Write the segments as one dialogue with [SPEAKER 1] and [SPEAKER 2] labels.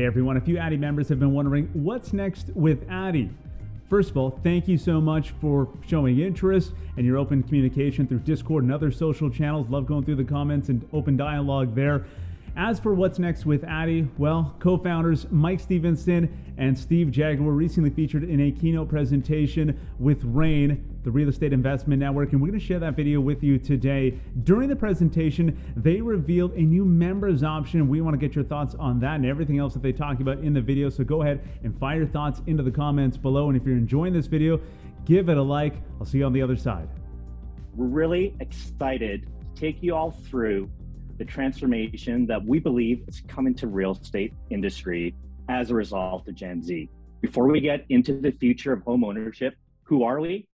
[SPEAKER 1] Hey everyone, a few Addy members have been wondering what's next with Addy. First of all, thank you so much for showing interest and your open communication through Discord and other social channels. Love going through the comments and open dialogue there. As for what's next with Addy, well, co founders Mike Stephenson and Steve Jagger were recently featured in a keynote presentation with REIN, the Real Estate Investment Network, and we're going to share that video with you today. During the presentation, they revealed a new members option. We want to get your thoughts on that and everything else that they talked about in the video. So go ahead and fire your thoughts into the comments below. And if you're enjoying this video, give it a like. I'll see you on the other side.
[SPEAKER 2] We're really excited to take you all through the transformation that we believe is coming to real estate industry as a result of Gen Z. Before we get into the future of home ownership, who are we?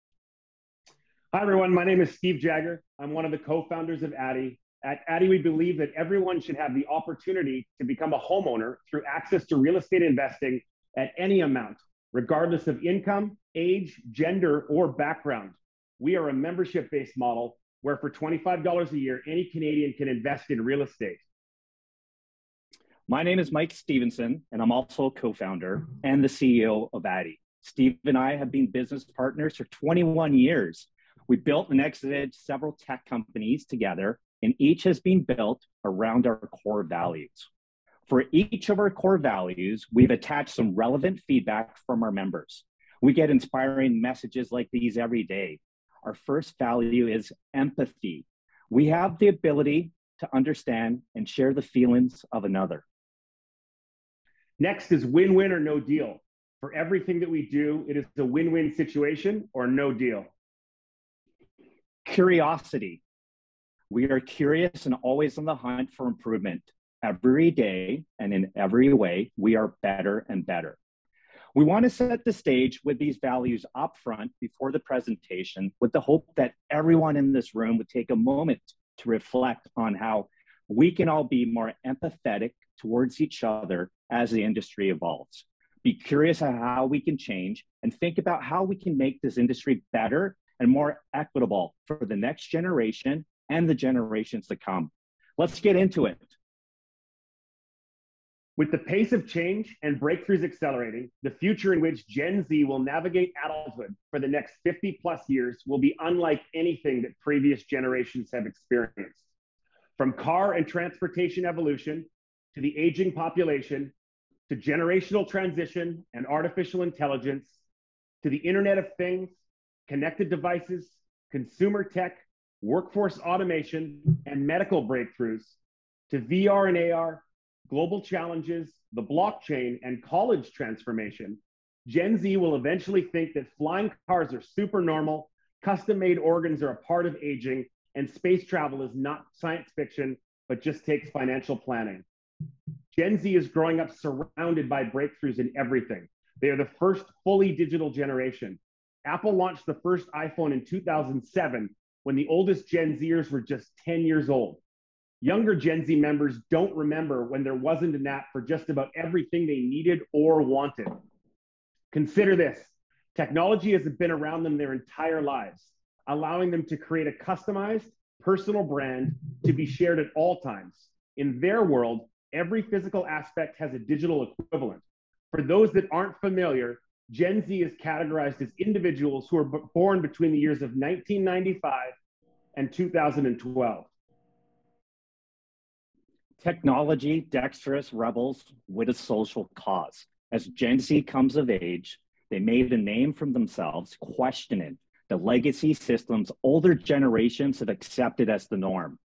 [SPEAKER 3] Hi, everyone. My name is Steve Jagger. I'm one of the co founders of Addy. At Addy, we believe that everyone should have the opportunity to become a homeowner through access to real estate investing at any amount, regardless of income, age, gender, or background. We are a membership based model where for $25 a year, any Canadian can invest in real estate.
[SPEAKER 2] My name is Mike Stephenson, and I'm also a co founder and the CEO of Addy. Steve and I have been business partners for 21 years. We built and exited several tech companies together, and each has been built around our core values. For each of our core values, we've attached some relevant feedback from our members. We get inspiring messages like these every day our first value is empathy. We have the ability to understand and share the feelings of another.
[SPEAKER 3] Next is win win or no deal. For everything that we do, it is a win win situation or no deal.
[SPEAKER 2] Curiosity. We are curious and always on the hunt for improvement. Every day and in every way, we are better and better. We want to set the stage with these values up front before the presentation with the hope that everyone in this room would take a moment to reflect on how we can all be more empathetic towards each other as the industry evolves. Be curious on how we can change and think about how we can make this industry better and more equitable for the next generation and the generations to come. Let's get into it.
[SPEAKER 3] With the pace of change and breakthroughs accelerating, the future in which Gen Z will navigate adulthood for the next 50 plus years will be unlike anything that previous generations have experienced. From car and transportation evolution to the aging population to generational transition and artificial intelligence to the Internet of Things, connected devices, consumer tech, workforce automation, and medical breakthroughs to VR and AR global challenges, the blockchain, and college transformation, Gen Z will eventually think that flying cars are super normal, custom made organs are a part of aging, and space travel is not science fiction, but just takes financial planning. Gen Z is growing up surrounded by breakthroughs in everything. They are the first fully digital generation. Apple launched the first iPhone in 2007 when the oldest Gen Zers were just 10 years old. Younger Gen Z members don't remember when there wasn't an app for just about everything they needed or wanted. Consider this technology has been around them their entire lives, allowing them to create a customized, personal brand to be shared at all times. In their world, every physical aspect has a digital equivalent. For those that aren't familiar, Gen Z is categorized as individuals who are born between the years of 1995 and 2012.
[SPEAKER 2] Technology, dexterous rebels with a social cause. As Gen Z comes of age, they made a name for themselves, questioning the legacy systems older generations have accepted as the norm.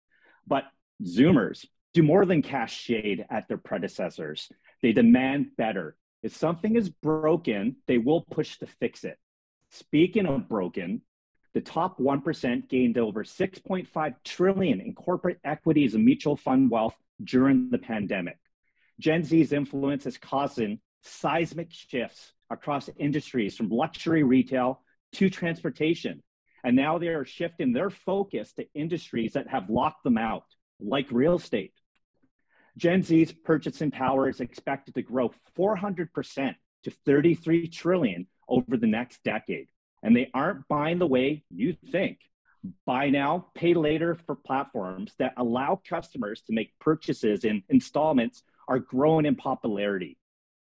[SPEAKER 2] But Zoomers do more than cast shade at their predecessors. They demand better. If something is broken, they will push to fix it. Speaking of broken, the top 1% gained over 6.5 trillion in corporate equities and mutual fund wealth during the pandemic. Gen Z's influence is causing seismic shifts across industries from luxury retail to transportation. And now they are shifting their focus to industries that have locked them out, like real estate. Gen Z's purchasing power is expected to grow 400% to 33 trillion over the next decade. And they aren't buying the way you think buy now, pay later for platforms that allow customers to make purchases in installments are growing in popularity.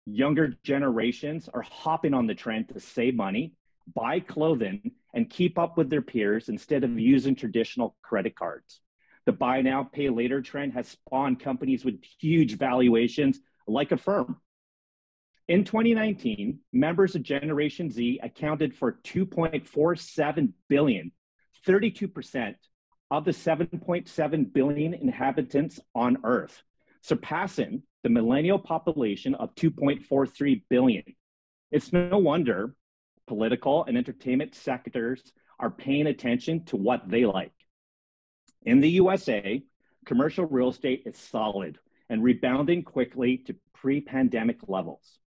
[SPEAKER 2] Younger generations are hopping on the trend to save money, buy clothing, and keep up with their peers instead of using traditional credit cards. The buy now, pay later trend has spawned companies with huge valuations like Affirm. In 2019, members of Generation Z accounted for 2.47 billion, 32% of the 7.7 billion inhabitants on Earth, surpassing the millennial population of 2.43 billion. It's no wonder political and entertainment sectors are paying attention to what they like. In the USA, commercial real estate is solid and rebounding quickly to pre pandemic levels.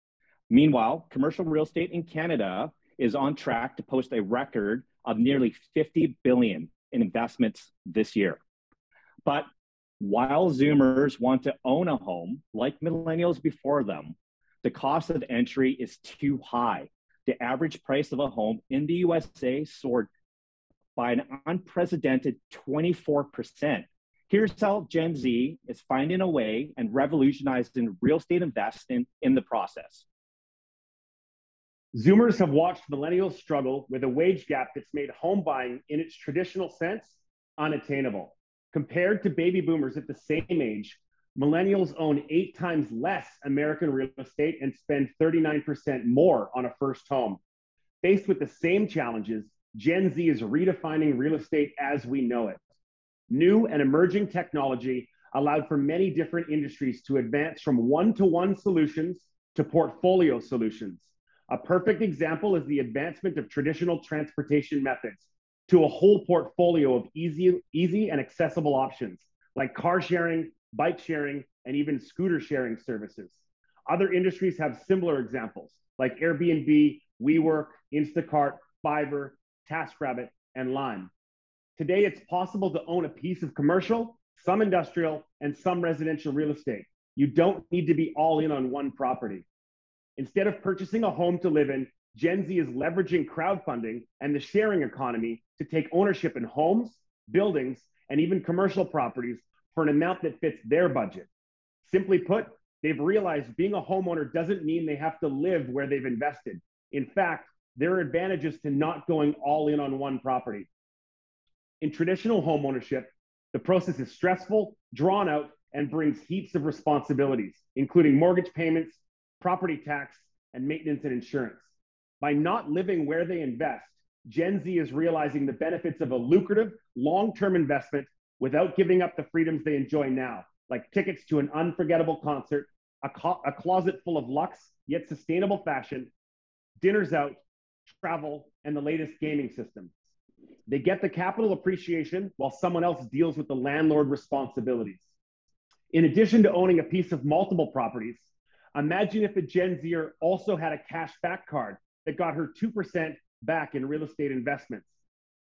[SPEAKER 2] Meanwhile, commercial real estate in Canada is on track to post a record of nearly 50 billion in investments this year. But while Zoomers want to own a home, like millennials before them, the cost of entry is too high. The average price of a home in the USA soared by an unprecedented 24%. Here's how Gen Z is finding a way and revolutionizing real estate investing in the process.
[SPEAKER 3] Zoomers have watched millennials struggle with a wage gap that's made home buying in its traditional sense unattainable. Compared to baby boomers at the same age, millennials own eight times less American real estate and spend 39% more on a first home. Faced with the same challenges, Gen Z is redefining real estate as we know it. New and emerging technology allowed for many different industries to advance from one to one solutions to portfolio solutions. A perfect example is the advancement of traditional transportation methods to a whole portfolio of easy, easy and accessible options like car sharing, bike sharing, and even scooter sharing services. Other industries have similar examples like Airbnb, WeWork, Instacart, Fiverr, TaskRabbit, and Lime. Today, it's possible to own a piece of commercial, some industrial, and some residential real estate. You don't need to be all in on one property. Instead of purchasing a home to live in, Gen Z is leveraging crowdfunding and the sharing economy to take ownership in homes, buildings, and even commercial properties for an amount that fits their budget. Simply put, they've realized being a homeowner doesn't mean they have to live where they've invested. In fact, there are advantages to not going all in on one property. In traditional homeownership, the process is stressful, drawn out, and brings heaps of responsibilities, including mortgage payments, property tax, and maintenance and insurance. By not living where they invest, Gen Z is realizing the benefits of a lucrative, long term investment without giving up the freedoms they enjoy now, like tickets to an unforgettable concert, a, co- a closet full of luxe yet sustainable fashion, dinners out, travel, and the latest gaming systems. They get the capital appreciation while someone else deals with the landlord responsibilities. In addition to owning a piece of multiple properties, imagine if a Gen Zer also had a cash back card that got her 2% back in real estate investments.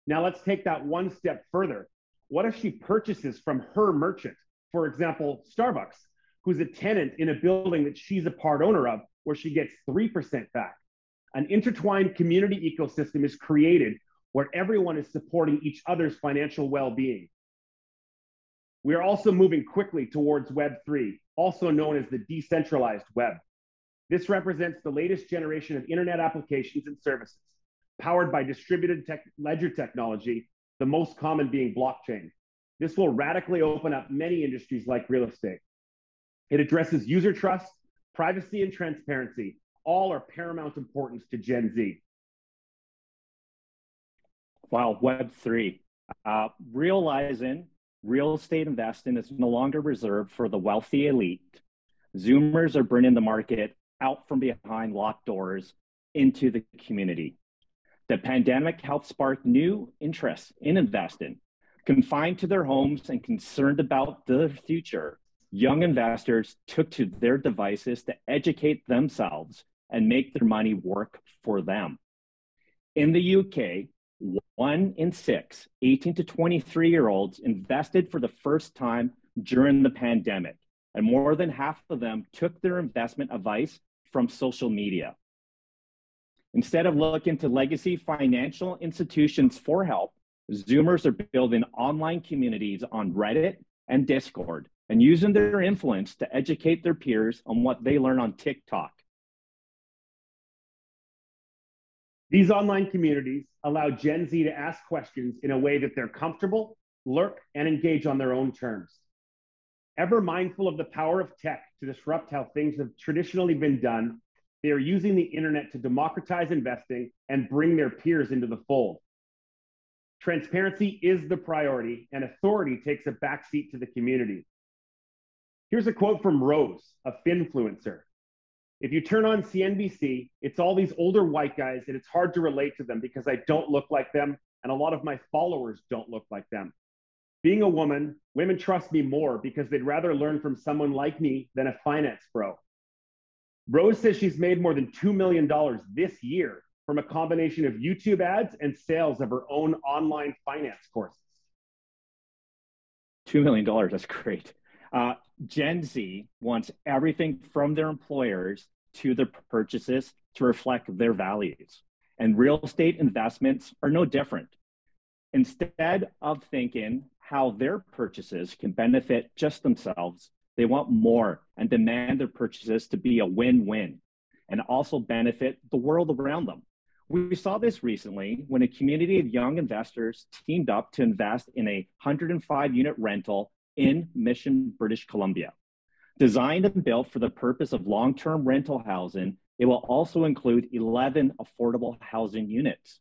[SPEAKER 3] Now let's take that one step further. What if she purchases from her merchant, for example, Starbucks, who's a tenant in a building that she's a part owner of, where she gets 3% back? An intertwined community ecosystem is created where everyone is supporting each other's financial well being. We are also moving quickly towards Web3, also known as the decentralized web. This represents the latest generation of internet applications and services powered by distributed tech ledger technology, the most common being blockchain. This will radically open up many industries like real estate. It addresses user trust, privacy, and transparency, all are paramount importance to Gen Z.
[SPEAKER 2] Wow, Web3. Uh, realizing real estate investing is no longer reserved for the wealthy elite. Zoomers are bringing the market out from behind locked doors into the community. The pandemic helped spark new interest in investing. Confined to their homes and concerned about the future, young investors took to their devices to educate themselves and make their money work for them. In the UK, one in six 18 to 23 year olds invested for the first time during the pandemic, and more than half of them took their investment advice from social media. Instead of looking to legacy financial institutions for help, Zoomers are building online communities on Reddit and Discord and using their influence to educate their peers on what they learn on TikTok
[SPEAKER 3] These online communities allow Gen Z to ask questions in a way that they're comfortable, lurk, and engage on their own terms. Ever mindful of the power of tech to disrupt how things have traditionally been done, they are using the internet to democratize investing and bring their peers into the fold. Transparency is the priority, and authority takes a backseat to the community. Here's a quote from Rose, a Finfluencer. If you turn on CNBC, it's all these older white guys, and it's hard to relate to them because I don't look like them, and a lot of my followers don't look like them. Being a woman, women trust me more because they'd rather learn from someone like me than a finance bro. Rose says she's made more than $2 million this year from a combination of YouTube ads and sales of her own online finance courses.
[SPEAKER 2] $2 million, that's great. Uh, Gen Z wants everything from their employers to their purchases to reflect their values. And real estate investments are no different. Instead of thinking how their purchases can benefit just themselves, they want more and demand their purchases to be a win win and also benefit the world around them. We saw this recently when a community of young investors teamed up to invest in a 105 unit rental in Mission, British Columbia. Designed and built for the purpose of long term rental housing, it will also include 11 affordable housing units.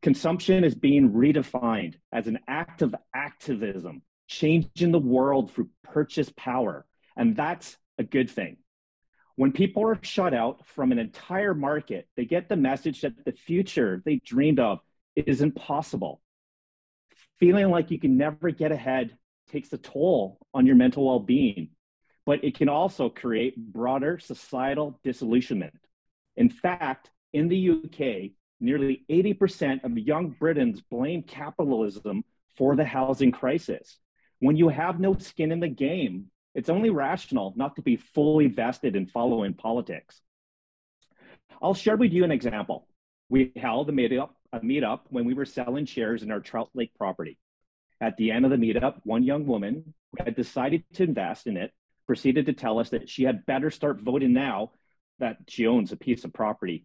[SPEAKER 2] Consumption is being redefined as an act of activism, changing the world through purchase power. And that's a good thing. When people are shut out from an entire market, they get the message that the future they dreamed of isn't possible. Feeling like you can never get ahead takes a toll on your mental well being, but it can also create broader societal disillusionment. In fact, in the UK, nearly 80% of young Britons blame capitalism for the housing crisis. When you have no skin in the game, it's only rational not to be fully vested in following politics. I'll share with you an example. We held a meetup, a meetup when we were selling shares in our Trout Lake property. At the end of the meetup, one young woman who had decided to invest in it proceeded to tell us that she had better start voting now that she owns a piece of property.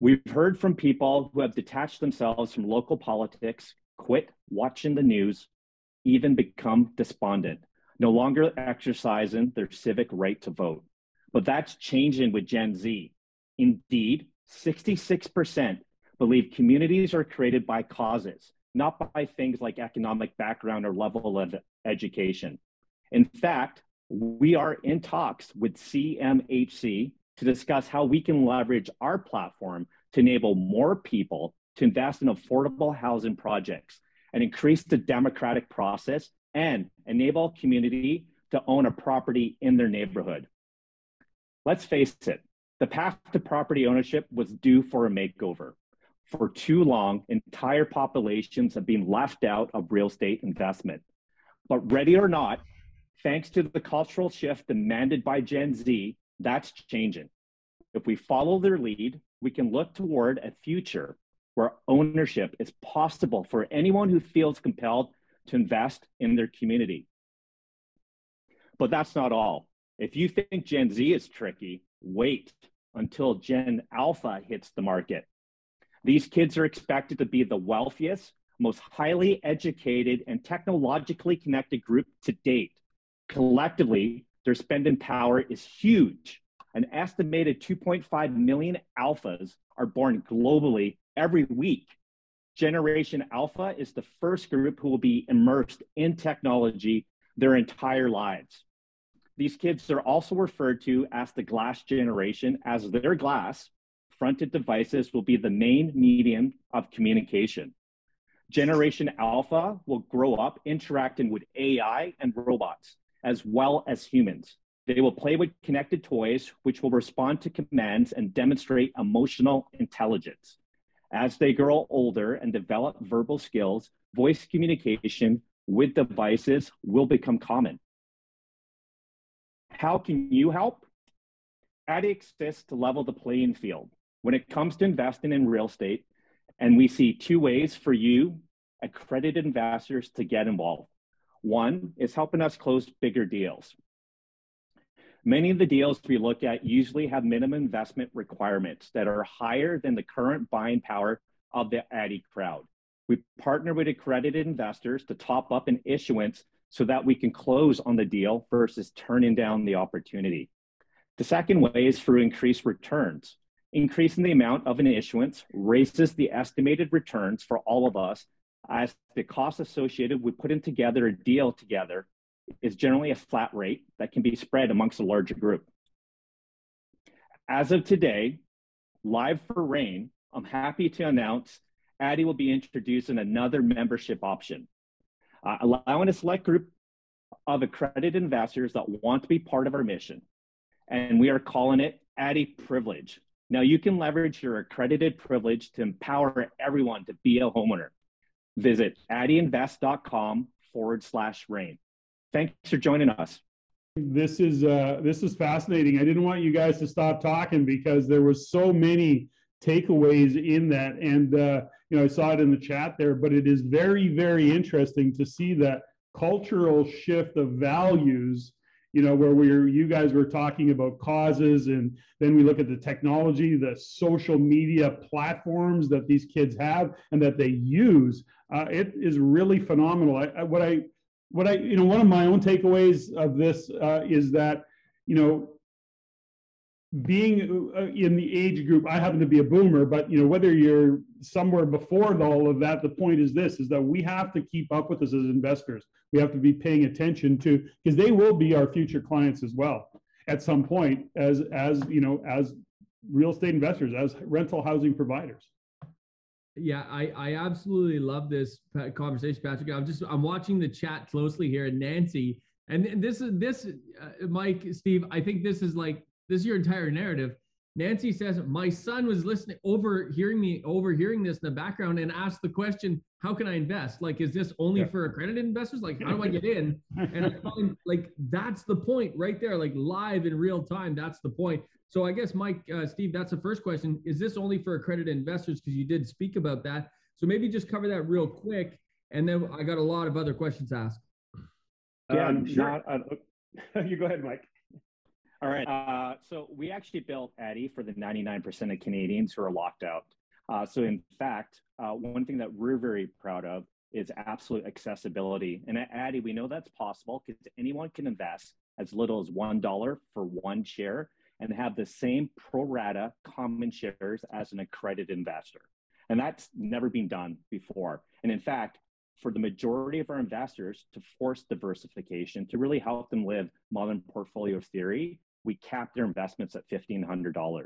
[SPEAKER 2] We've heard from people who have detached themselves from local politics, quit watching the news, even become despondent, no longer exercising their civic right to vote. But that's changing with Gen Z. Indeed, 66% believe communities are created by causes, not by things like economic background or level of education. In fact, we are in talks with CMHC to discuss how we can leverage our platform to enable more people to invest in affordable housing projects and increase the democratic process and enable community to own a property in their neighborhood. Let's face it, the path to property ownership was due for a makeover. For too long, entire populations have been left out of real estate investment. But ready or not, thanks to the cultural shift demanded by Gen Z, that's changing. If we follow their lead, we can look toward a future where ownership is possible for anyone who feels compelled to invest in their community. But that's not all. If you think Gen Z is tricky, wait until Gen Alpha hits the market. These kids are expected to be the wealthiest, most highly educated, and technologically connected group to date. Collectively, their spending power is huge. An estimated 2.5 million alphas are born globally every week. Generation Alpha is the first group who will be immersed in technology their entire lives. These kids are also referred to as the glass generation, as their glass fronted devices will be the main medium of communication. Generation Alpha will grow up interacting with AI and robots, as well as humans. They will play with connected toys, which will respond to commands and demonstrate emotional intelligence. As they grow older and develop verbal skills, voice communication with devices will become common. How can you help? Addy exists to level the playing field when it comes to investing in real estate. And we see two ways for you, accredited investors, to get involved. One is helping us close bigger deals. Many of the deals we look at usually have minimum investment requirements that are higher than the current buying power of the Addy crowd. We partner with accredited investors to top up an issuance so that we can close on the deal versus turning down the opportunity. The second way is through increased returns. Increasing the amount of an issuance raises the estimated returns for all of us as the cost associated with putting together a deal together is generally a flat rate that can be spread amongst a larger group. As of today, live for REIN, I'm happy to announce Addy will be introducing another membership option, uh, allowing a select group of accredited investors that want to be part of our mission. And we are calling it Addy Privilege. Now you can leverage your accredited privilege to empower everyone to be a homeowner. Visit addyinvest.com forward slash rain. Thanks for joining us.
[SPEAKER 4] This is uh, this is fascinating. I didn't want you guys to stop talking because there was so many takeaways in that, and uh, you know I saw it in the chat there. But it is very very interesting to see that cultural shift of values. You know where we are you guys were talking about causes, and then we look at the technology, the social media platforms that these kids have and that they use. Uh, it is really phenomenal. I, I, what I what I, you know, one of my own takeaways of this uh, is that, you know, being uh, in the age group, I happen to be a boomer, but you know, whether you're somewhere before all of that, the point is this: is that we have to keep up with this as investors. We have to be paying attention to because they will be our future clients as well at some point, as as you know, as real estate investors, as rental housing providers.
[SPEAKER 5] Yeah, I, I absolutely love this conversation, Patrick. I'm just I'm watching the chat closely here, and Nancy, and this is this, uh, Mike, Steve. I think this is like this is your entire narrative. Nancy says my son was listening, overhearing me, overhearing this in the background, and asked the question, "How can I invest? Like, is this only yeah. for accredited investors? Like, how do I get in?" And I find like that's the point right there, like live in real time. That's the point. So I guess, Mike, uh, Steve, that's the first question. Is this only for accredited investors? Because you did speak about that. So maybe just cover that real quick, and then I got a lot of other questions asked.
[SPEAKER 3] Yeah, um, sure. Not, uh, you go ahead, Mike.
[SPEAKER 2] All right. Uh, so we actually built Addy for the 99% of Canadians who are locked out. Uh, so in fact, uh, one thing that we're very proud of is absolute accessibility. And at Addy, we know that's possible because anyone can invest as little as $1 for one share and have the same pro rata common shares as an accredited investor. And that's never been done before. And in fact, for the majority of our investors to force diversification to really help them live modern portfolio theory, we cap their investments at $1,500.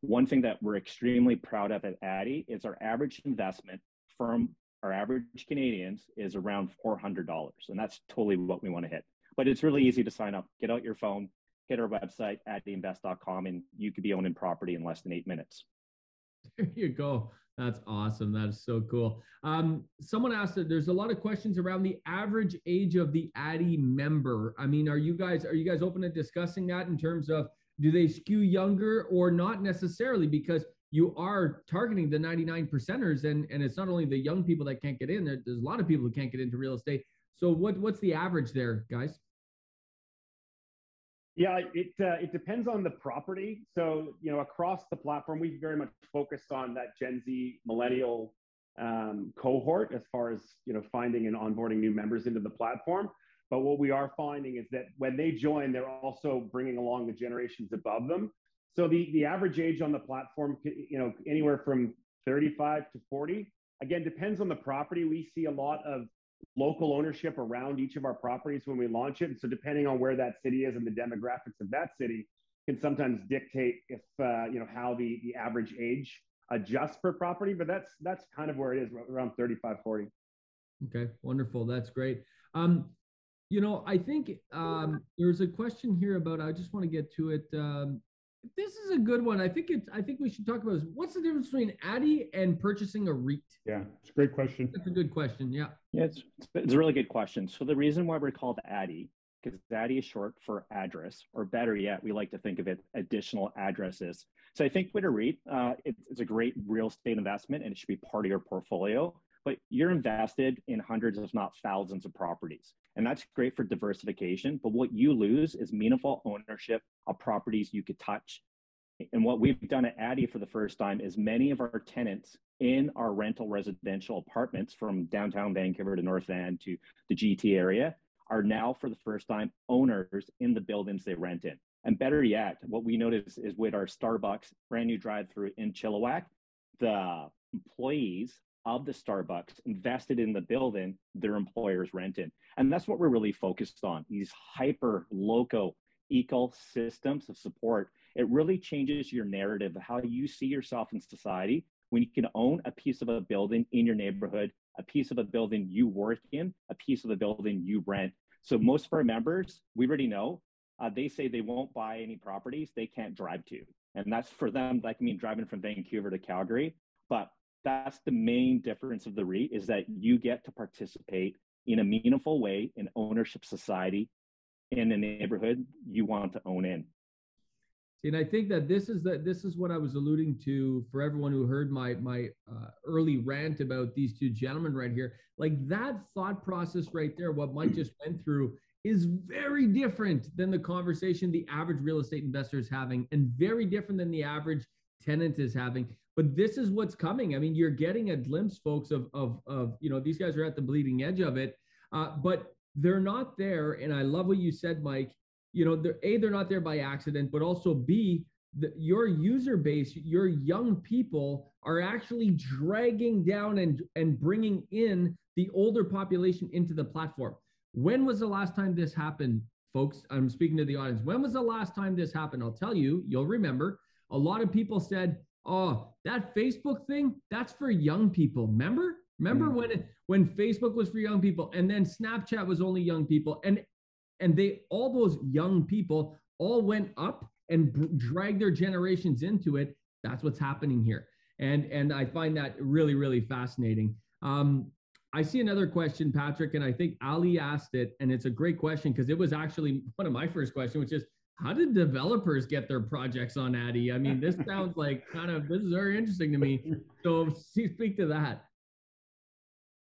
[SPEAKER 2] One thing that we're extremely proud of at Addy is our average investment from our average Canadians is around $400. And that's totally what we want to hit. But it's really easy to sign up. Get out your phone, hit our website at addyinvest.com and you could be owning property in less than eight minutes.
[SPEAKER 5] There you go. That's awesome. That is so cool. Um, someone asked that there's a lot of questions around the average age of the Addy member. I mean, are you guys are you guys open to discussing that in terms of do they skew younger or not necessarily because you are targeting the 99 percenters and and it's not only the young people that can't get in there, there's a lot of people who can't get into real estate. So what what's the average there, guys?
[SPEAKER 3] Yeah, it uh, it depends on the property. So you know, across the platform, we very much focus on that Gen Z millennial um, cohort as far as you know finding and onboarding new members into the platform. But what we are finding is that when they join, they're also bringing along the generations above them. So the the average age on the platform, you know, anywhere from 35 to 40. Again, depends on the property. We see a lot of local ownership around each of our properties when we launch it. And so depending on where that city is and the demographics of that city can sometimes dictate if uh, you know how the the average age adjusts per property. But that's that's kind of where it is around 35, 40.
[SPEAKER 5] Okay, wonderful. That's great. Um, you know, I think um, there's a question here about. I just want to get to it. Um, this is a good one. I think it's. I think we should talk about this. What's the difference between Addy and purchasing a REIT?
[SPEAKER 4] Yeah, it's a great question.
[SPEAKER 5] That's a good question. Yeah.
[SPEAKER 2] Yeah, it's it's a really good question. So the reason why we're called Addy, because Addy is short for address, or better yet, we like to think of it additional addresses. So I think with a REIT, uh, it's, it's a great real estate investment, and it should be part of your portfolio. But you're invested in hundreds, if not thousands, of properties. And that's great for diversification. But what you lose is meaningful ownership of properties you could touch. And what we've done at Addy for the first time is many of our tenants in our rental residential apartments from downtown Vancouver to North Van to the GT area are now for the first time owners in the buildings they rent in. And better yet, what we notice is with our Starbucks brand new drive through in Chilliwack, the employees of the Starbucks invested in the building their employers rented. And that's what we're really focused on these hyper local ecosystems of support. It really changes your narrative of how you see yourself in society when you can own a piece of a building in your neighborhood, a piece of a building you work in, a piece of a building you rent. So most of our members, we already know, uh, they say they won't buy any properties they can't drive to. And that's for them, like I mean, driving from Vancouver to Calgary. But that's the main difference of the REIT is that you get to participate in a meaningful way in ownership society in a neighborhood you want to own in.
[SPEAKER 5] And I think that this is that this is what I was alluding to for everyone who heard my my uh, early rant about these two gentlemen right here. Like that thought process right there, what Mike just went through, is very different than the conversation the average real estate investor is having, and very different than the average tenant is having. But this is what's coming. I mean, you're getting a glimpse, folks, of of of you know these guys are at the bleeding edge of it, uh, but they're not there. And I love what you said, Mike you know, they're a they're not there by accident, but also b the, your user base, your young people are actually dragging down and and bringing in the older population into the platform. When was the last time this happened, folks? I'm speaking to the audience. When was the last time this happened? I'll tell you. You'll remember. A lot of people said, "Oh, that Facebook thing, that's for young people." Remember? Remember mm. when it, when Facebook was for young people and then Snapchat was only young people and and they all those young people all went up and b- dragged their generations into it that's what's happening here and and i find that really really fascinating um, i see another question patrick and i think ali asked it and it's a great question because it was actually one of my first questions which is how did developers get their projects on addy i mean this sounds like kind of this is very interesting to me so speak to that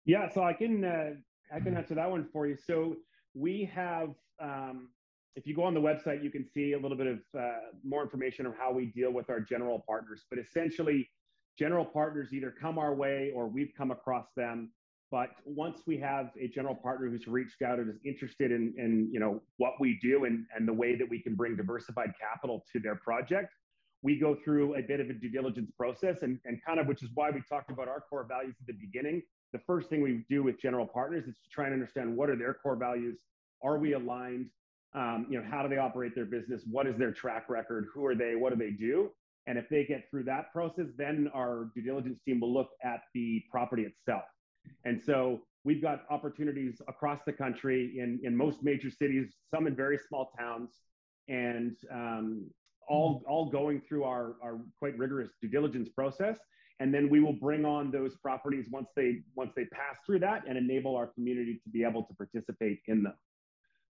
[SPEAKER 3] yeah so i can uh, i can answer that one for you so we have um, if you go on the website, you can see a little bit of uh, more information on how we deal with our general partners. But essentially, general partners either come our way or we've come across them. But once we have a general partner who's reached out and is interested in, in you know what we do and, and the way that we can bring diversified capital to their project, we go through a bit of a due diligence process and, and kind of which is why we talked about our core values at the beginning. The first thing we do with general partners is to try and understand what are their core values are we aligned? Um, you know, how do they operate their business? What is their track record? Who are they? What do they do? And if they get through that process, then our due diligence team will look at the property itself. And so we've got opportunities across the country in, in most major cities, some in very small towns, and um, all, all going through our, our quite rigorous due diligence process. And then we will bring on those properties once they once they pass through that and enable our community to be able to participate in them.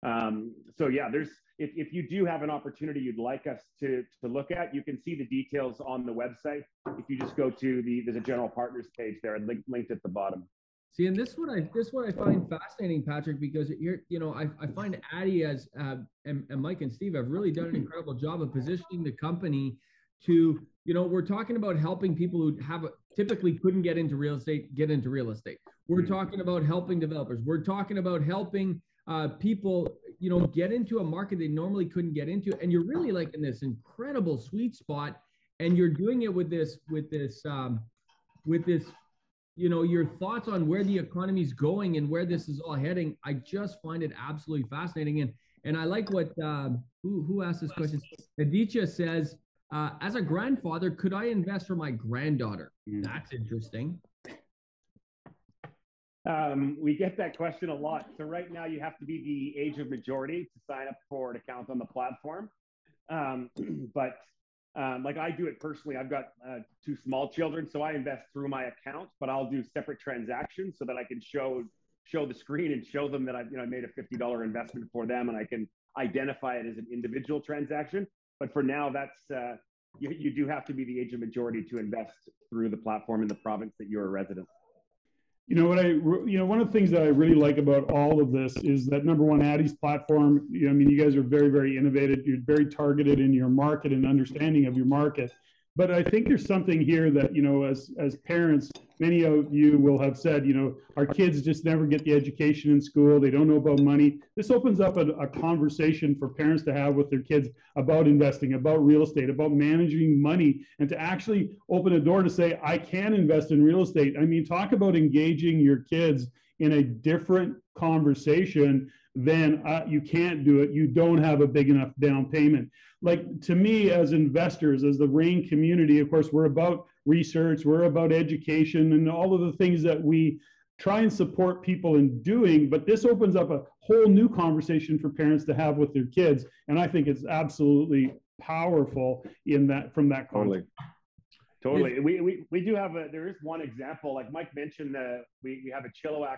[SPEAKER 3] Um, so yeah, there's if, if you do have an opportunity you'd like us to, to look at, you can see the details on the website. If you just go to the there's a general partners page there and link, linked at the bottom.
[SPEAKER 5] See, and this is what I this is what I find fascinating, Patrick, because you're you know I, I find Addy as uh, and, and Mike and Steve have really done an incredible job of positioning the company to you know we're talking about helping people who have a, typically couldn't get into real estate get into real estate. We're mm-hmm. talking about helping developers. We're talking about helping uh, people, you know, get into a market they normally couldn't get into, and you're really like in this incredible sweet spot, and you're doing it with this, with this, um, with this, you know, your thoughts on where the economy is going and where this is all heading. I just find it absolutely fascinating, and and I like what um, who who asked this question. Aditya says, uh, as a grandfather, could I invest for my granddaughter? Mm. That's interesting.
[SPEAKER 3] Um, we get that question a lot. So right now you have to be the age of majority to sign up for an account on the platform. Um, but um, like I do it personally, I've got uh, two small children, so I invest through my account, but I'll do separate transactions so that I can show show the screen and show them that I've you know I made a fifty dollar investment for them, and I can identify it as an individual transaction. But for now, that's uh, you, you do have to be the age of majority to invest through the platform in the province that you're a resident.
[SPEAKER 4] You know what I, you know, one of the things that I really like about all of this is that number one, Addy's platform. You know, I mean, you guys are very, very innovative. You're very targeted in your market and understanding of your market. But I think there's something here that you know, as as parents, many of you will have said, you know, our kids just never get the education in school. They don't know about money. This opens up a, a conversation for parents to have with their kids about investing, about real estate, about managing money, and to actually open a door to say, I can invest in real estate. I mean, talk about engaging your kids in a different conversation then you can't do it. You don't have a big enough down payment. Like to me, as investors, as the REIN community, of course, we're about research, we're about education, and all of the things that we try and support people in doing. But this opens up a whole new conversation for parents to have with their kids, and I think it's absolutely powerful in that from that context.
[SPEAKER 3] Totally. Totally. We, we, we do have a, there is one example, like Mike mentioned, uh, we, we have a Chilliwack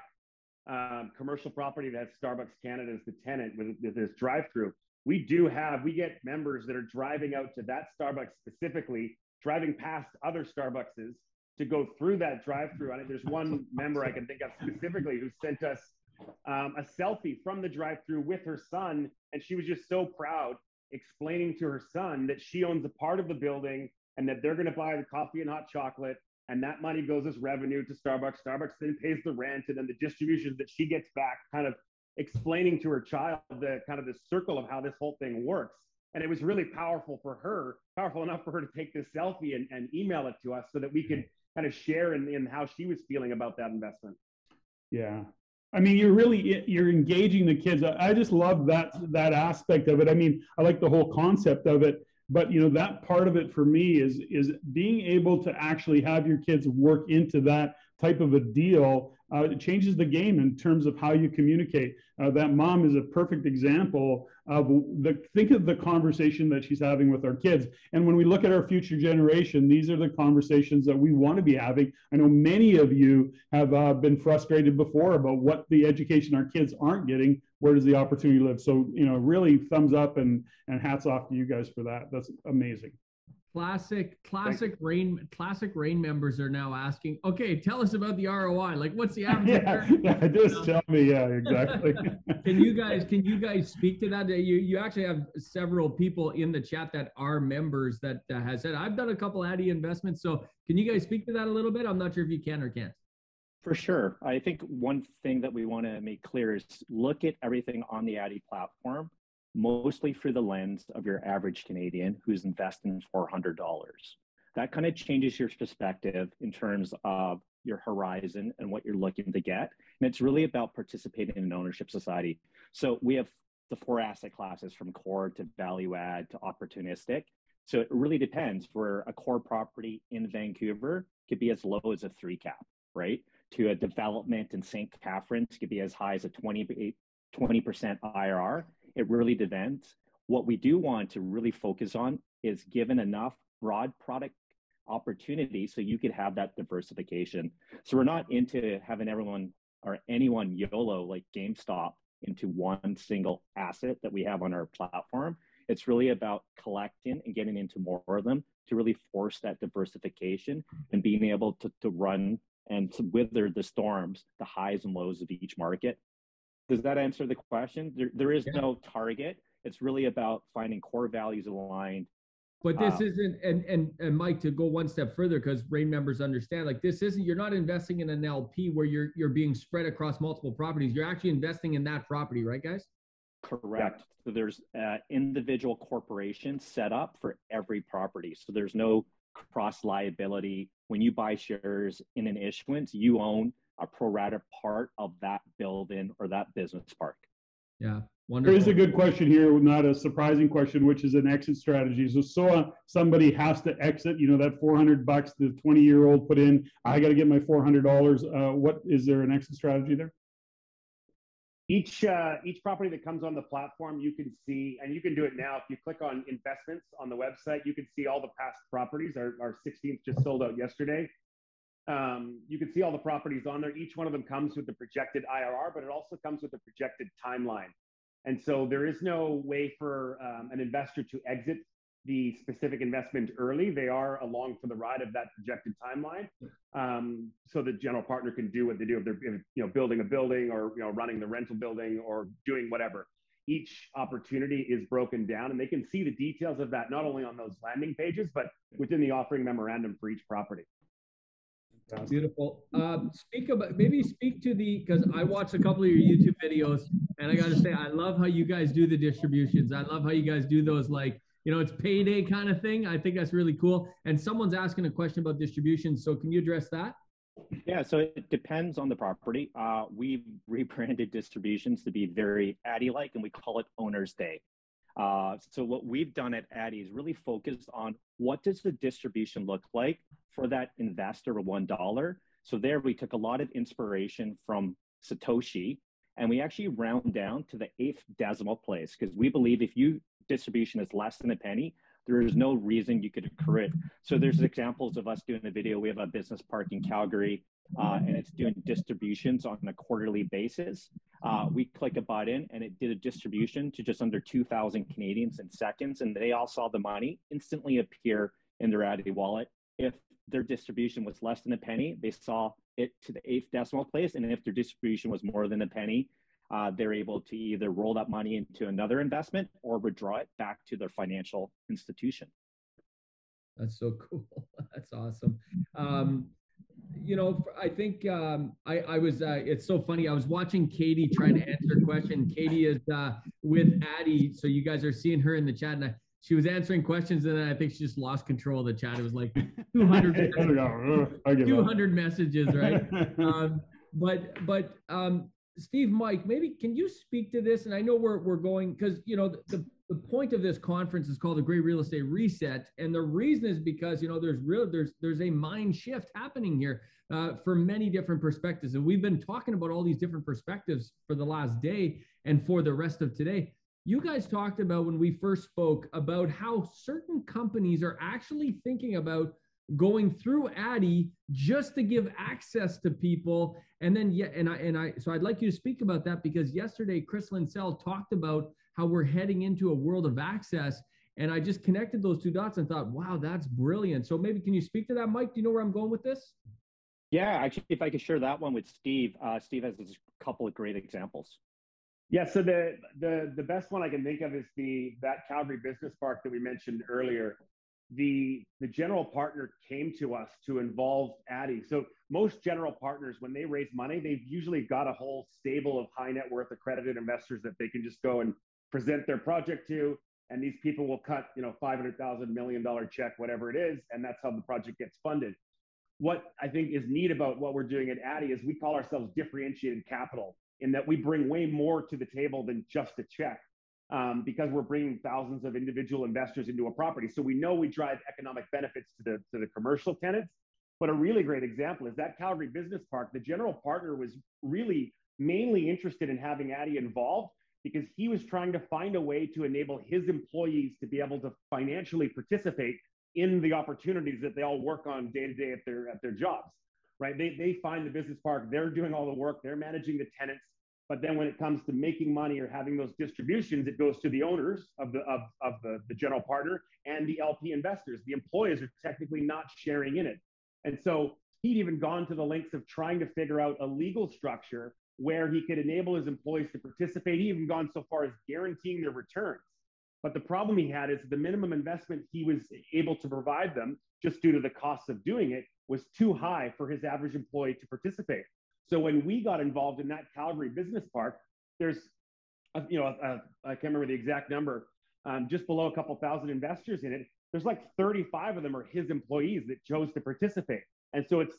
[SPEAKER 3] um, commercial property that Starbucks Canada as the tenant with, with this drive-through. We do have we get members that are driving out to that Starbucks specifically, driving past other Starbuckses to go through that drive-through. And there's one member I can think of specifically who sent us um, a selfie from the drive-through with her son, and she was just so proud, explaining to her son that she owns a part of the building and that they're going to buy the coffee and hot chocolate and that money goes as revenue to Starbucks. Starbucks then pays the rent and then the distributions that she gets back, kind of explaining to her child the kind of the circle of how this whole thing works. And it was really powerful for her, powerful enough for her to take this selfie and, and email it to us so that we could kind of share in, in how she was feeling about that investment.
[SPEAKER 4] Yeah. I mean, you're really you're engaging the kids. I just love that that aspect of it. I mean, I like the whole concept of it but you know that part of it for me is is being able to actually have your kids work into that type of a deal uh, it changes the game in terms of how you communicate. Uh, that mom is a perfect example of the think of the conversation that she's having with our kids. And when we look at our future generation these are the conversations that we want to be having. I know many of you have uh, been frustrated before about what the education our kids aren't getting. Where does the opportunity live? So you know really thumbs up and and hats off to you guys for that. That's amazing
[SPEAKER 5] classic classic REIN, classic REIN members are now asking okay tell us about the roi like what's the average
[SPEAKER 4] yeah, yeah just tell me yeah exactly.
[SPEAKER 5] Can you guys can you guys speak to that? You you actually have several people in the chat that are members that uh, has said i've done a couple addy investments so can you guys speak to that a little bit? I'm not sure if you can or can't.
[SPEAKER 2] For sure. I think one thing that we want to make clear is look at everything on the addy platform mostly through the lens of your average Canadian who's investing $400. That kind of changes your perspective in terms of your horizon and what you're looking to get. And it's really about participating in an ownership society. So we have the four asset classes from core to value add to opportunistic. So it really depends where a core property in Vancouver could be as low as a three cap, right? To a development in St. Catharines could be as high as a 20, 20% IRR it really depends. What we do want to really focus on is given enough broad product opportunity so you could have that diversification. So we're not into having everyone or anyone YOLO like GameStop into one single asset that we have on our platform. It's really about collecting and getting into more of them to really force that diversification and being able to, to run and to wither the storms, the highs and lows of each market does that answer the question? There, there is yeah. no target. It's really about finding core values aligned.
[SPEAKER 5] But this um, isn't, and, and and Mike, to go one step further, because REIN members understand, like this isn't. You're not investing in an LP where you're you're being spread across multiple properties. You're actually investing in that property, right, guys?
[SPEAKER 2] Correct. So there's uh, individual corporations set up for every property. So there's no cross liability. When you buy shares in an issuance, you own a pro rata part of that building or that business park.
[SPEAKER 5] Yeah.
[SPEAKER 4] Wonderful. There is a good question here, not a surprising question, which is an exit strategy. So, so uh, somebody has to exit. You know that 400 bucks the 20 year old put in. I got to get my 400 dollars. Uh, what is there an exit strategy there?
[SPEAKER 3] Each uh, each property that comes on the platform, you can see, and you can do it now. If you click on investments on the website, you can see all the past properties. Our, our 16th just sold out yesterday. Um, you can see all the properties on there. Each one of them comes with the projected IRR, but it also comes with a projected timeline. And so there is no way for um, an investor to exit the specific investment early. They are along for the ride of that projected timeline, um, so the general partner can do what they do if they're you know building a building or you know running the rental building or doing whatever. Each opportunity is broken down, and they can see the details of that not only on those landing pages, but within the offering memorandum for each property.
[SPEAKER 5] Beautiful. Um, speak about maybe speak to the because I watched a couple of your YouTube videos, and I got to say I love how you guys do the distributions. I love how you guys do those like you know, it's payday kind of thing. I think that's really cool. And someone's asking a question about distribution. So can you address that?
[SPEAKER 2] Yeah, so it depends on the property. Uh, we've rebranded distributions to be very Addy-like, and we call it Owner's Day. Uh, so what we've done at Addy is really focused on what does the distribution look like for that investor of one dollar. So there we took a lot of inspiration from Satoshi, and we actually round down to the eighth decimal place because we believe if you distribution is less than a penny, there is no reason you could accrue it. So there's examples of us doing a video. We have a business park in Calgary, uh, and it's doing distributions on a quarterly basis. Uh, we click a button, and it did a distribution to just under 2,000 Canadians in seconds, and they all saw the money instantly appear in their Addy wallet. If their distribution was less than a penny, they saw it to the eighth decimal place, and if their distribution was more than a penny, uh, they're able to either roll that money into another investment or withdraw it back to their financial institution.
[SPEAKER 5] That's so cool. That's awesome. Um, you know, I think um, I, I was. Uh, it's so funny. I was watching Katie trying to answer a question. Katie is uh, with Addy, so you guys are seeing her in the chat, and I, she was answering questions, and then I think she just lost control of the chat. It was like 200, 200 messages, right? Um, but but um, Steve, Mike, maybe can you speak to this? And I know we're we're going because you know the, the, the point of this conference is called the Great Real Estate Reset, and the reason is because you know there's real there's there's a mind shift happening here uh, for many different perspectives, and we've been talking about all these different perspectives for the last day and for the rest of today. You guys talked about when we first spoke about how certain companies are actually thinking about going through Addy just to give access to people. And then yeah, and I and I so I'd like you to speak about that because yesterday Chris Linsell talked about how we're heading into a world of access. And I just connected those two dots and thought, wow, that's brilliant. So maybe can you speak to that, Mike? Do you know where I'm going with this?
[SPEAKER 2] Yeah, actually, if I could share that one with Steve, uh, Steve has a couple of great examples.
[SPEAKER 3] Yeah, so the the the best one I can think of is the that Calgary Business Park that we mentioned earlier the the general partner came to us to involve Addy. So most general partners, when they raise money, they've usually got a whole stable of high net worth accredited investors that they can just go and present their project to, and these people will cut you know five hundred thousand million dollar check, whatever it is, and that's how the project gets funded. What I think is neat about what we're doing at Addy is we call ourselves differentiated capital in that we bring way more to the table than just a check um, because we're bringing thousands of individual investors into a property. So we know we drive economic benefits to the to the commercial tenants. But a really great example is that Calgary Business Park. The general partner was really mainly interested in having Addy involved because he was trying to find a way to enable his employees to be able to financially participate in the opportunities that they all work on day to day at their at their jobs. Right? They they find the business park. They're doing all the work. They're managing the tenants but then when it comes to making money or having those distributions, it goes to the owners of the of, of the, the general partner and the LP investors. The employees are technically not sharing in it. And so he'd even gone to the lengths of trying to figure out a legal structure where he could enable his employees to participate. He even gone so far as guaranteeing their returns. But the problem he had is the minimum investment he was able to provide them, just due to the costs of doing it, was too high for his average employee to participate. So when we got involved in that Calgary Business Park, there's, a, you know, I can't remember the exact number, um, just below a couple thousand investors in it. There's like 35 of them are his employees that chose to participate. And so it's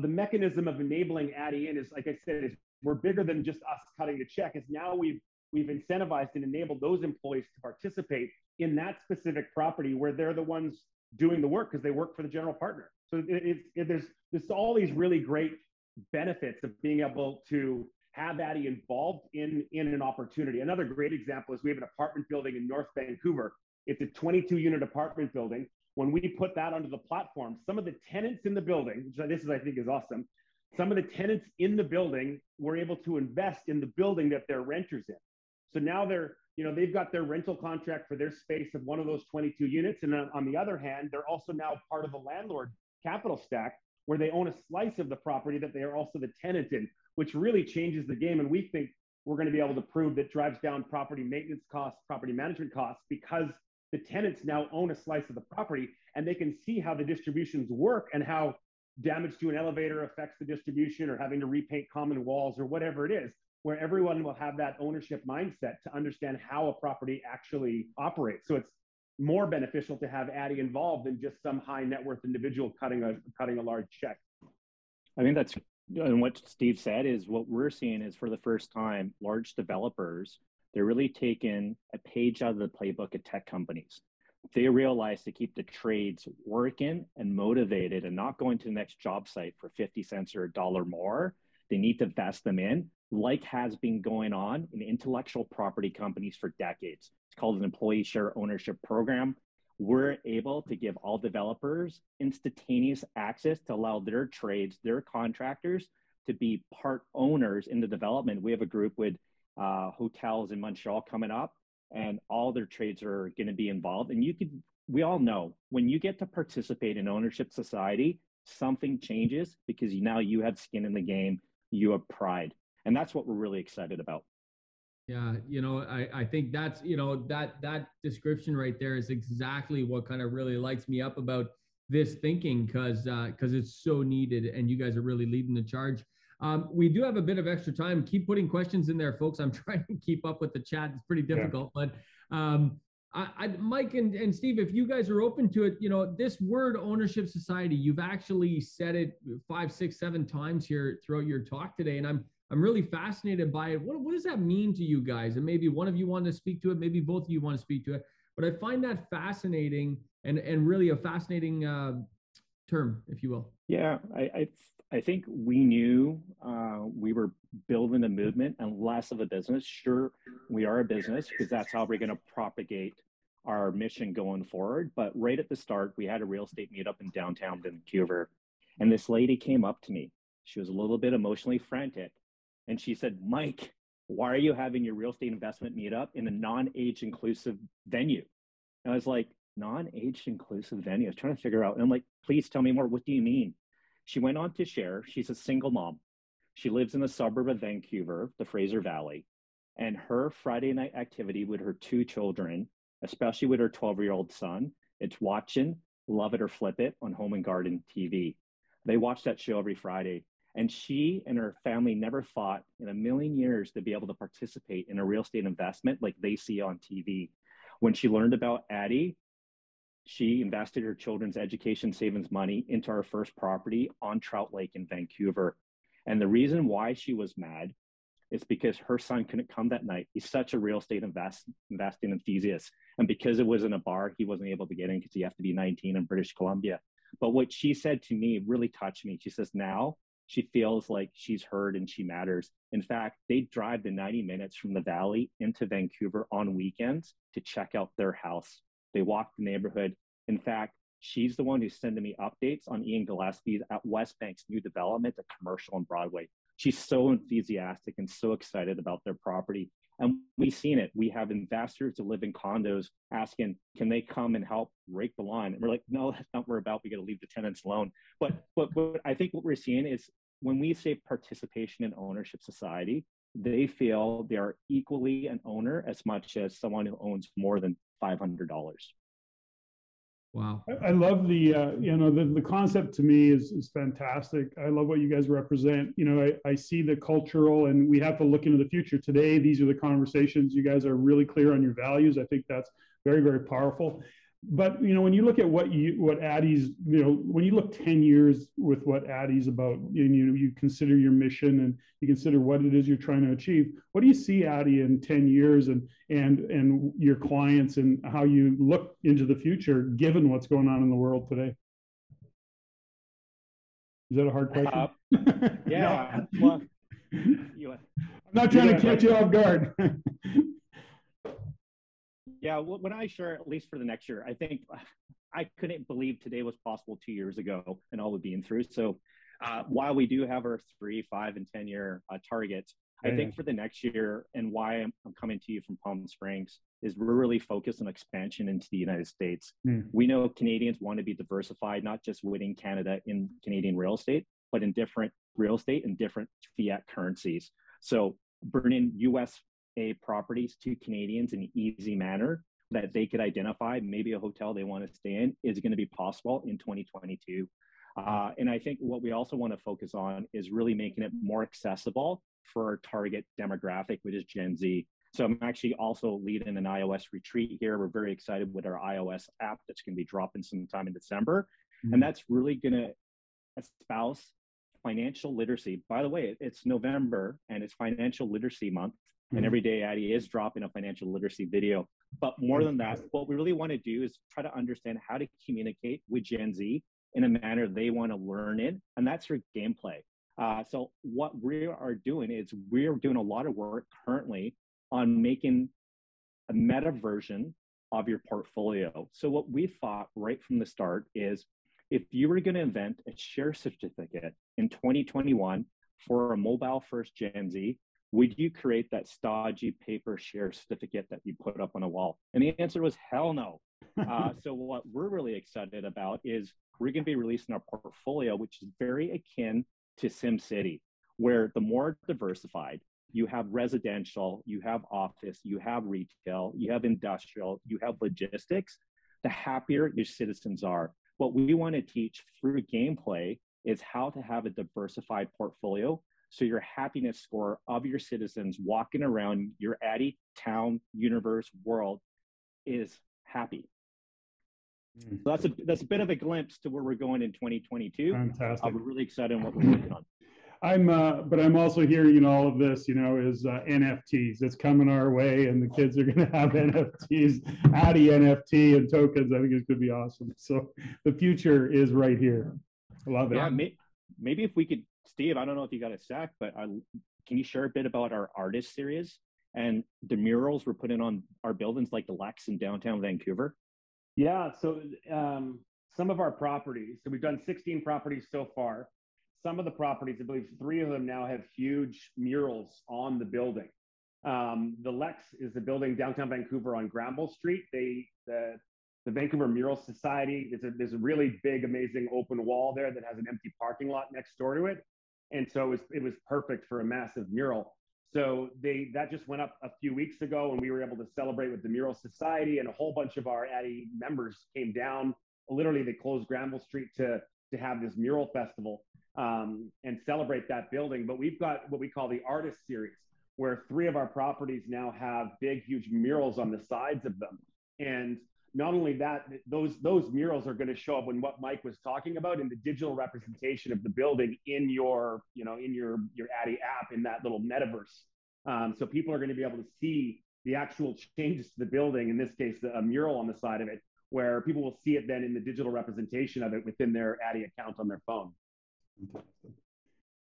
[SPEAKER 3] the mechanism of enabling Addy in is, like I said, is we're bigger than just us cutting the check. Is now we've we've incentivized and enabled those employees to participate in that specific property where they're the ones doing the work because they work for the general partner. So it, it's it, there's there's all these really great benefits of being able to have Addy involved in, in an opportunity. Another great example is we have an apartment building in North Vancouver. It's a 22 unit apartment building. When we put that onto the platform, some of the tenants in the building, which this is, I think is awesome, some of the tenants in the building were able to invest in the building that they're renters in. So now they're, you know, they've got their rental contract for their space of one of those 22 units. And on the other hand, they're also now part of the landlord capital stack where they own a slice of the property that they are also the tenant in, which really changes the game. And we think we're going to be able to prove that drives down property maintenance costs, property management costs, because the tenants now own a slice of the property and they can see how the distributions work and how damage to an elevator affects the distribution or having to repaint common walls or whatever it is where everyone will have that ownership mindset to understand how a property actually operates. So it's more beneficial to have Addy involved than just some high net worth individual cutting a cutting a large check.
[SPEAKER 2] I think that's and what Steve said is what we're seeing is for the first time, large developers they're really taking a page out of the playbook of tech companies. They realize to keep the trades working and motivated and not going to the next job site for 50 cents or a dollar more. They need to vest them in like has been going on in intellectual property companies for decades. It's called an employee share ownership program. We're able to give all developers instantaneous access to allow their trades, their contractors to be part owners in the development. We have a group with uh, hotels in Montreal coming up, and all their trades are going to be involved. And you could, we all know when you get to participate in ownership society, something changes because now you have skin in the game, you have pride. And that's what we're really excited about.
[SPEAKER 5] Yeah you know i i think that's you know that that description right there is exactly what kind of really lights me up about this thinking because because uh, it's so needed and you guys are really leading the charge um, we do have a bit of extra time keep putting questions in there folks i'm trying to keep up with the chat it's pretty difficult yeah. but um, I, I, Mike and, and Steve, if you guys are open to it, you know, this word ownership society, you've actually said it five, six, seven times here throughout your talk today. And I'm I'm really fascinated by it. What, what does that mean to you guys? And maybe one of you want to speak to it, maybe both of you want to speak to it. But I find that fascinating and and really a fascinating uh, term, if you will.
[SPEAKER 2] Yeah, I I, I think we knew uh, we were building a movement and less of a business. Sure, we are a business because that's how we're going to propagate our mission going forward. But right at the start, we had a real estate meetup in downtown Vancouver, and this lady came up to me. She was a little bit emotionally frantic, and she said, Mike, why are you having your real estate investment meetup in a non-age inclusive venue? And I was like, non-age inclusive venue. I was trying to figure out. And I'm like, please tell me more. What do you mean? She went on to share, she's a single mom. She lives in the suburb of Vancouver, the Fraser Valley. And her Friday night activity with her two children, especially with her 12 year old son, it's watching Love It or Flip It on Home and Garden TV. They watch that show every Friday. And she and her family never thought in a million years to be able to participate in a real estate investment like they see on TV. When she learned about Addy, she invested her children's education savings money into our first property on Trout Lake in Vancouver. And the reason why she was mad is because her son couldn't come that night. He's such a real estate invest, investing enthusiast. And because it was in a bar, he wasn't able to get in because you have to be 19 in British Columbia. But what she said to me really touched me. She says, now she feels like she's heard and she matters. In fact, they drive the 90 minutes from the valley into Vancouver on weekends to check out their house. They walk the neighborhood. In fact, she's the one who's sending me updates on Ian Gillespie's at Westbank's new development, a commercial on Broadway. She's so enthusiastic and so excited about their property. And we've seen it. We have investors who live in condos asking, can they come and help rake the lawn? And we're like, no, that's not what we're about. We got to leave the tenants alone. But, but, but I think what we're seeing is when we say participation in ownership society, they feel they are equally an owner as much as someone who owns more than $500.
[SPEAKER 5] Wow.
[SPEAKER 4] I love the, uh, you know, the, the concept to me is, is fantastic. I love what you guys represent. You know, I, I see the cultural and we have to look into the future. Today, these are the conversations. You guys are really clear on your values. I think that's very, very powerful but you know when you look at what you what Addy's you know when you look 10 years with what Addy's about and you know you consider your mission and you consider what it is you're trying to achieve what do you see Addy in 10 years and and and your clients and how you look into the future given what's going on in the world today? Is that a hard question?
[SPEAKER 2] Uh, yeah well,
[SPEAKER 4] you, i'm not trying to catch you off guard
[SPEAKER 2] yeah, when I share, at least for the next year, I think I couldn't believe today was possible two years ago and all we've been through. So uh, while we do have our three, five, and 10 year uh, targets, I think for the next year, and why I'm, I'm, coming to you from Palm Springs, is we're really focused on expansion into the United States. Mm. We know Canadians want to be diversified, not just within Canada in Canadian real estate, but in different real estate and different fiat currencies. So bringing USA properties to Canadians in an easy manner that they could identify, maybe a hotel they want to stay in, is going to be possible in 2022. Uh, and I think what we also want to focus on is really making it more accessible for our target demographic, which is Gen Z. So I'm actually also leading an iOS retreat here. We're very excited with our iOS app that's going to be dropping sometime in December. Mm-hmm. And that's really going to espouse financial literacy. By the way, it's November and it's financial literacy month. Mm-hmm. And every day Addy is dropping a financial literacy video. But more than that, what we really want to do is try to understand how to communicate with Gen Z in a manner they want to learn it. And that's through gameplay. Uh, so what we are doing is we're doing a lot of work currently on making a meta version of your portfolio. So what we thought right from the start is if you were going to invent a share certificate in 2021 for a mobile first Gen Z, would you create that stodgy paper share certificate that you put up on a wall? And the answer was hell no. Uh, so what we're really excited about is we're going to be releasing our portfolio, which is very akin to SimCity, where the more diversified, you have residential, you have office, you have retail, you have industrial, you have logistics, the happier your citizens are. What we want to teach through gameplay is how to have a diversified portfolio so your happiness score of your citizens walking around your Addy town, universe, world is happy. Mm. So that's a that's a bit of a glimpse to where we're going in 2022.
[SPEAKER 4] Fantastic.
[SPEAKER 2] We're really excited on what we're working on.
[SPEAKER 4] I'm, uh, but I'm also hearing all of this, you know, is uh, NFTs. It's coming our way, and the kids are going to have NFTs, Addy NFT and tokens. I think it's going to be awesome. So the future is right here. I love it.
[SPEAKER 2] Yeah, may, maybe if we could, Steve. I don't know if you got a sec, but I, can you share a bit about our artist series and the murals we're putting on our buildings, like the Lex in downtown Vancouver?
[SPEAKER 3] Yeah. So um, some of our properties. So we've done 16 properties so far some of the properties, I believe three of them now have huge murals on the building. Um, the Lex is the building downtown Vancouver on Granville Street. They the the Vancouver Mural Society. There's a there's a really big, amazing open wall there that has an empty parking lot next door to it, and so it was it was perfect for a massive mural. So they that just went up a few weeks ago, and we were able to celebrate with the Mural Society, and a whole bunch of our Addy members came down. Literally, they closed Granville Street to to have this mural festival um, and celebrate that building. But we've got what we call the artist series, where three of our properties now have big, huge murals on the sides of them. And not only that, those those murals are going to show up when what Mike was talking about in the digital representation of the building in your, you know, in your your Addy app in that little metaverse. Um, so people are going to be able to see the actual changes to the building. In this case, a mural on the side of it, where people will see it then in the digital representation of it within their Addy account on their phone.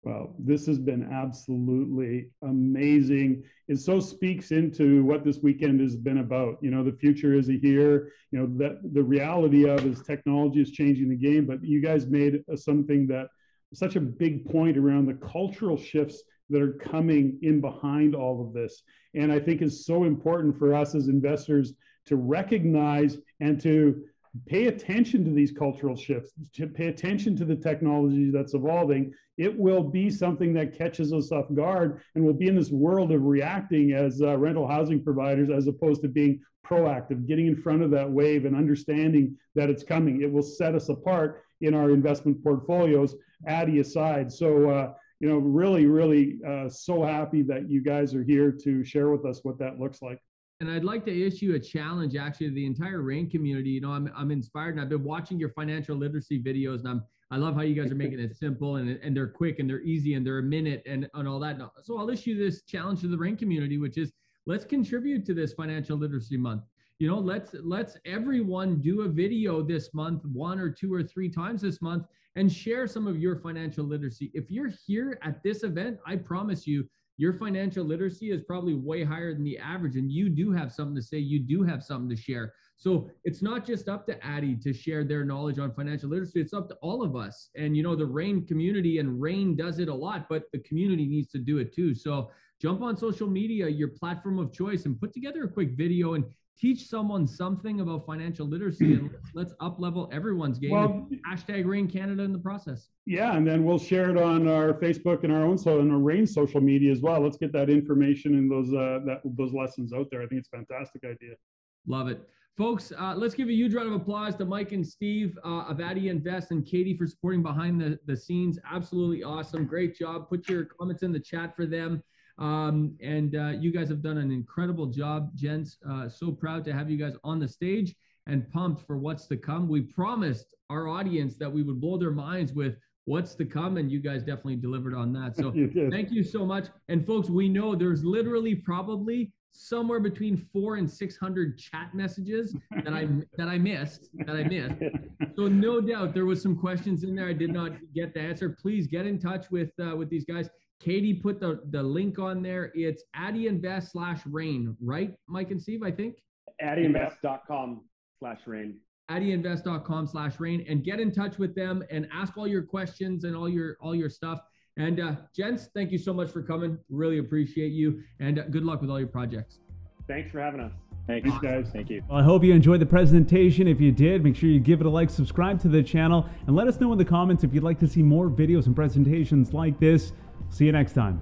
[SPEAKER 4] Well, this has been absolutely amazing. It so speaks into what this weekend has been about. You know, the future is here. You know, that the reality of is technology is changing the game, but you guys made something that such a big point around the cultural shifts that are coming in behind all of this. And I think is so important for us as investors to recognize and to pay attention to these cultural shifts, to pay attention to the technology that's evolving, it will be something that catches us off guard and we'll be in this world of reacting as uh, rental housing providers as opposed to being proactive, getting in front of that wave and understanding that it's coming. It will set us apart in our investment portfolios, Addy aside. So, uh, you know, really, really uh, so happy that you guys are here to share with us what that looks like
[SPEAKER 5] and I'd like to issue a challenge actually to the entire REIN community. You know, I'm I'm inspired and I've been watching your financial literacy videos and I'm I love how you guys are making it simple and, and they're quick and they're easy and they're a minute and, and all that. So I'll issue this challenge to the REIN community, which is let's contribute to this financial literacy month. You know, let's let's everyone do a video this month, one or two or three times this month, and share some of your financial literacy. If you're here at this event, I promise you your financial literacy is probably way higher than the average and you do have something to say you do have something to share. So it's not just up to Addy to share their knowledge on financial literacy it's up to all of us. And you know the REIN community and REIN does it a lot but the community needs to do it too. So jump on social media, your platform of choice, and put together a quick video and teach someone something about financial literacy and let's, up level everyone's game. Well, hashtag REIN Canada in the process.
[SPEAKER 4] Yeah, and then we'll share it on our Facebook and our own so and our REIN social media as well. Let's get that information and those uh, that those lessons out there. I think it's a fantastic idea.
[SPEAKER 5] Love it. Folks, uh, let's give a huge round of applause to Mike and Steve uh, of Addy Invest and Katie for supporting behind the, the scenes. Absolutely awesome. Great job. Put your comments in the chat for them. Um, and uh, you guys have done an incredible job, gents. Uh, so proud to have you guys on the stage and pumped for what's to come. We promised our audience that we would blow their minds with what's to come, and you guys definitely delivered on that. So you thank you so much. And folks, we know there's literally probably somewhere between four and six hundred chat messages that I that I missed that I missed. So no doubt there was some questions in there I did not get the answer. Please get in touch with uh, with these guys. Katie put the, the link on there. It's AddyInvest slash REIN, right, Mike and Steve? I think.
[SPEAKER 3] AddyInvest.com slash REIN.
[SPEAKER 5] AddyInvest.com slash REIN and get in touch with them and ask all your questions and all your all your stuff. And uh, gents, thank you so much for coming. Really appreciate you, and uh, good luck with all your projects.
[SPEAKER 3] Thanks for having us.
[SPEAKER 2] Thanks, guys. Thank you.
[SPEAKER 1] Well, I hope you enjoyed the presentation. If you did, make sure you give it a like, subscribe to the channel, and let us know in the comments if you'd like to see more videos and presentations like this. See you next time.